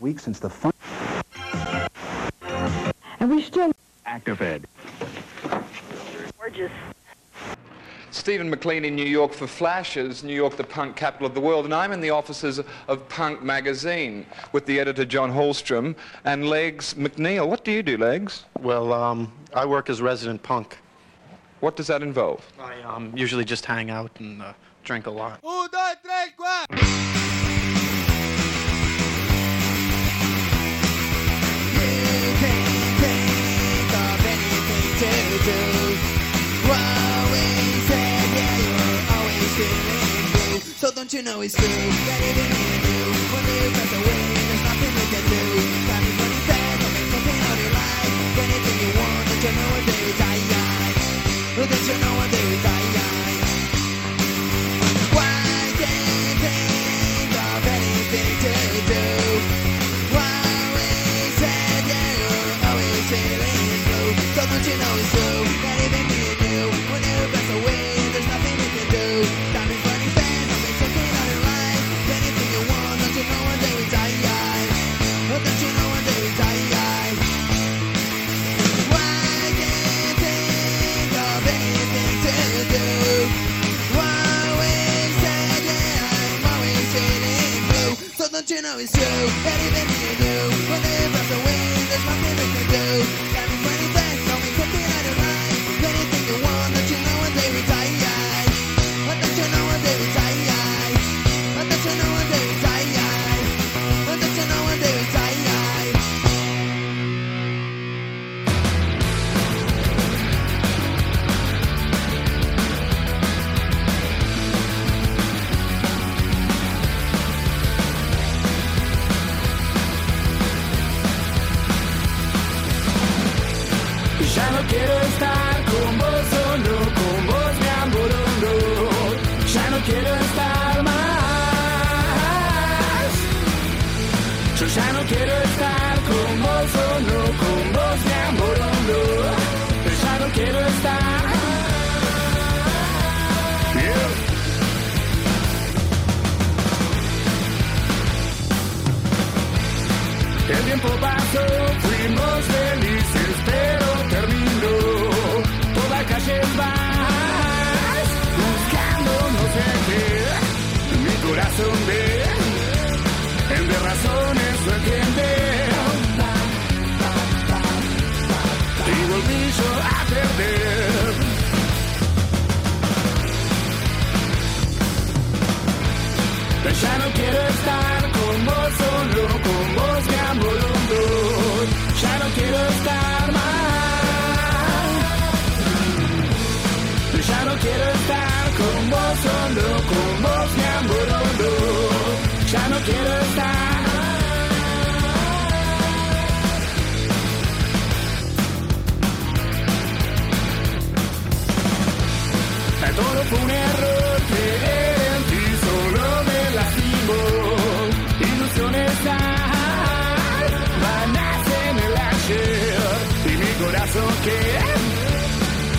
weeks since the fun. And we still. ActiveEd. Gorgeous. Stephen McLean in New York for Flashes, New York, the punk capital of the world, and I'm in the offices of Punk Magazine with the editor John Holmstrom and Legs McNeil. What do you do, Legs? Well, um, I work as resident punk. What does that involve? I um, usually just hang out and uh, drink a lot. Dos, tres, So don't you know it's true that even if you when you pass away, there's nothing we can do. Time is running fast, don't make something out your life. Anything you want, don't you know it's very tight. dead. Ya no quiero estar como solo, como Ya no quiero estar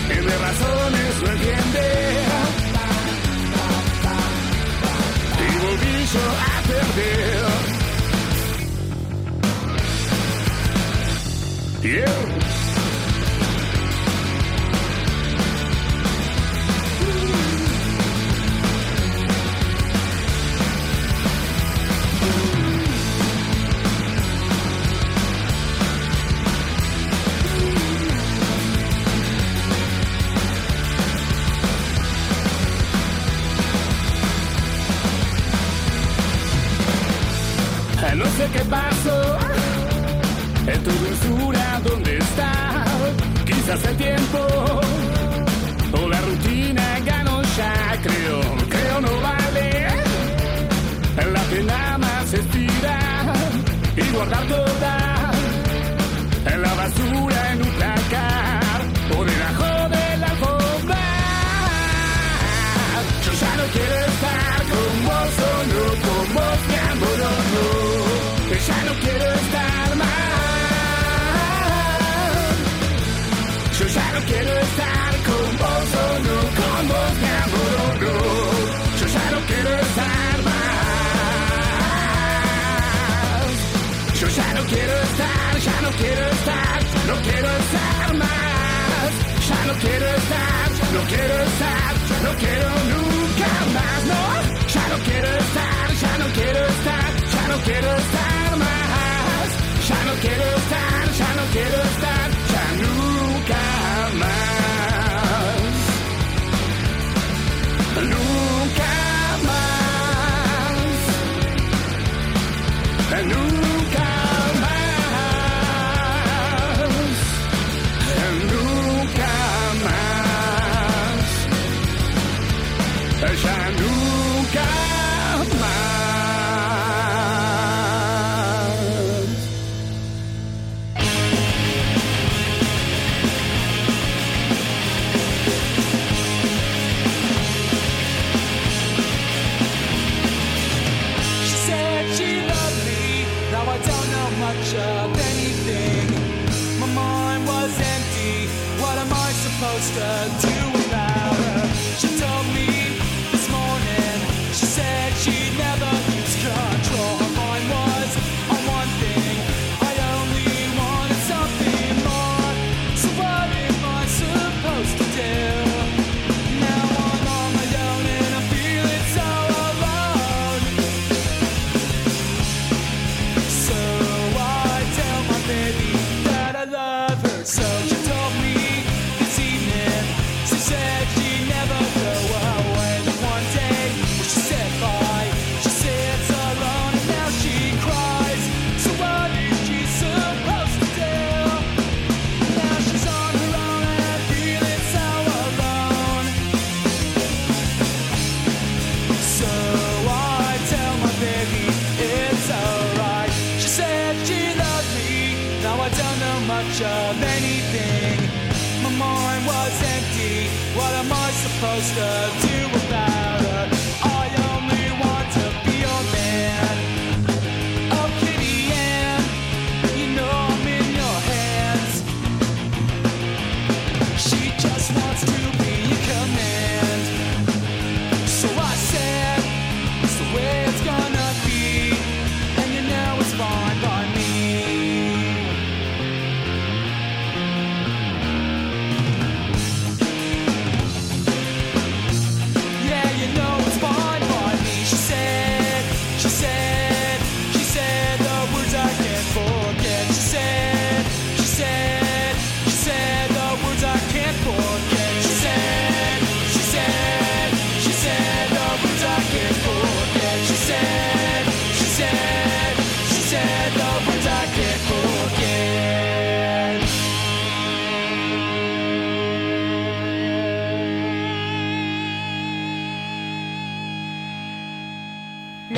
que de razones no entiende. Y volví yo a perder. Yeah.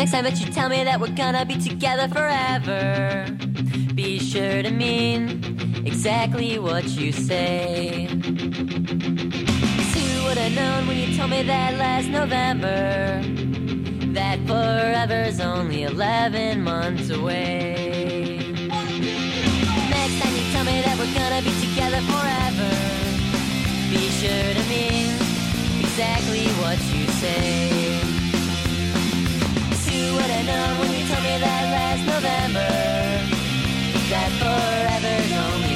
Next time that you tell me that we're gonna be together forever, be sure to mean exactly what you say. Who would have known when you told me that last November? That forever's only 11 months away. Next time you tell me that we're gonna be together forever, be sure to mean exactly what you say know when you told me that last November that forever's only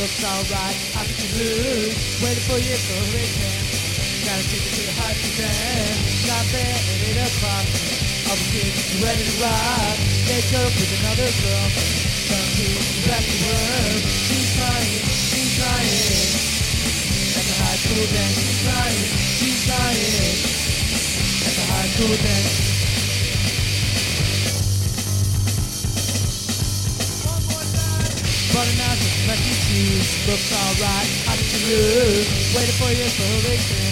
Looks alright, could you lose? Waiting for you for a correction. Gotta take it to the high stand. Got there at 8 o'clock. All the kids ready to rock. They up with another girl. Some kids back to work. She's crying, she's crying. At the high school dance, she's crying, she's crying. At the high school dance. Running out with messy shoes, looks alright, how did you lose? Waiting for your probation,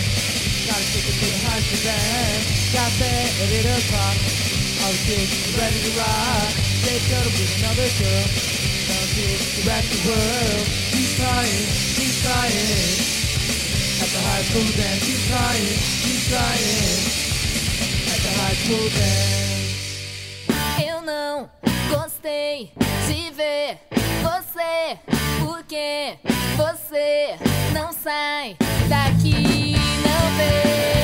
gotta take it to the high school band. Got there at 8 o'clock, all the kids ready to rock. They up with another girl, now kids to wreck the world. She's crying, she's crying, at the high school dance. She's crying, she's crying, at the high school dance. Eu não gostei de ver você, porque você não sai daqui. Não vê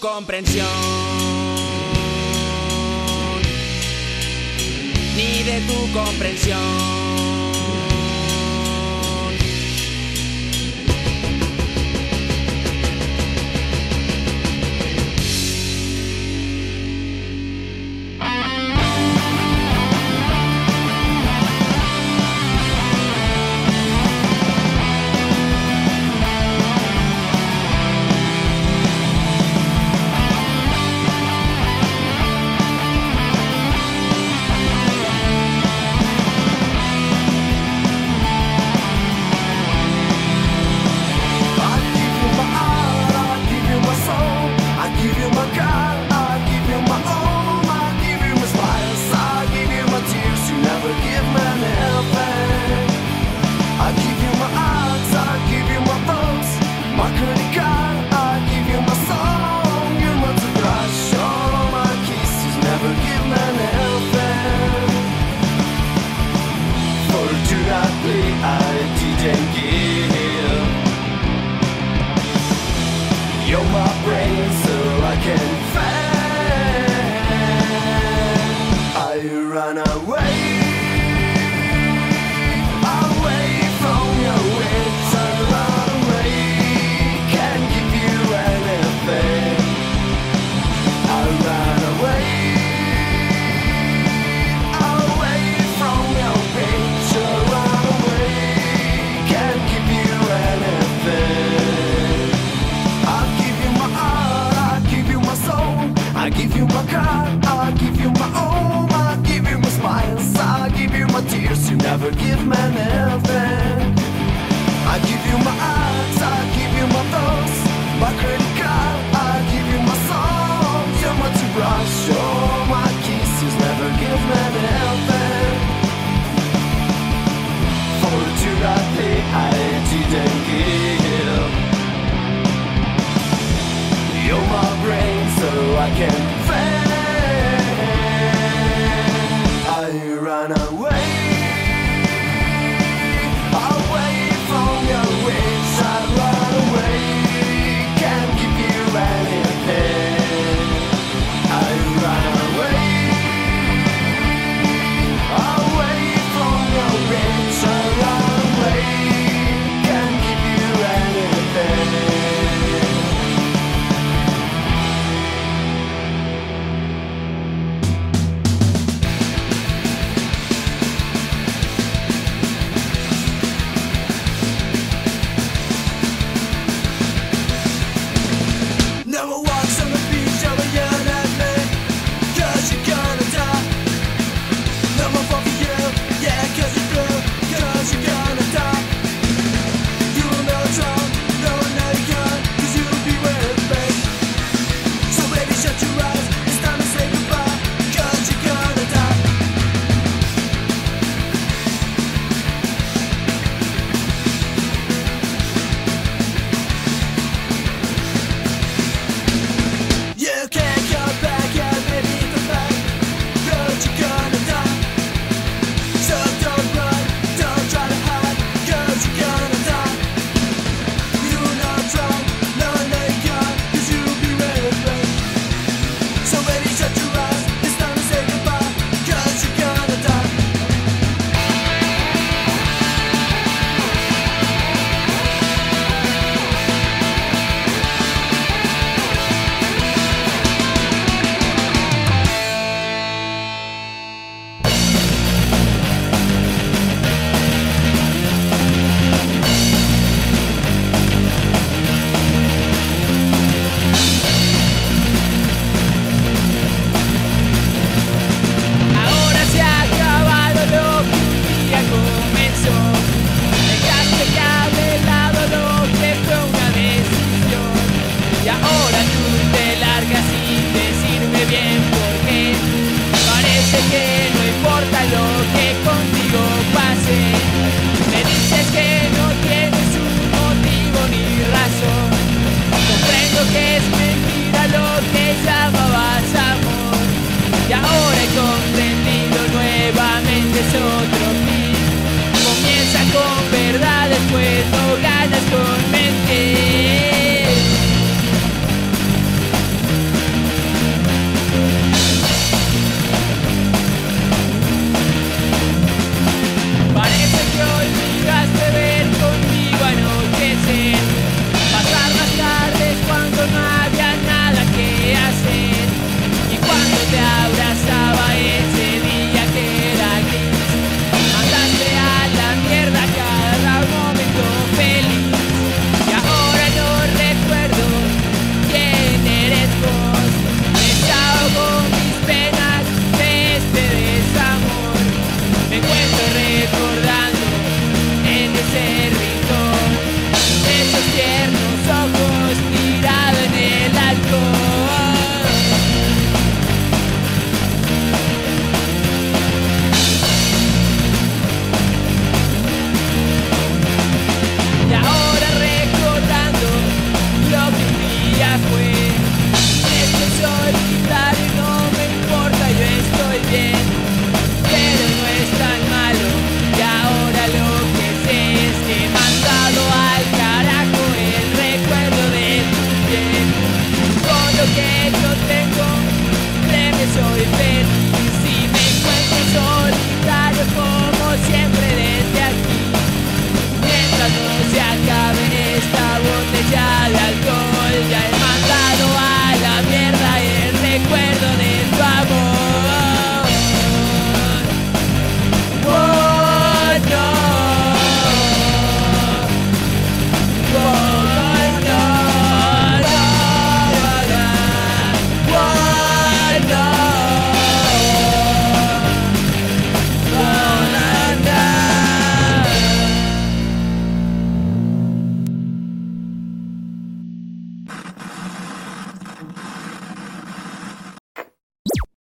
comprensión. Ni de tu comprensión.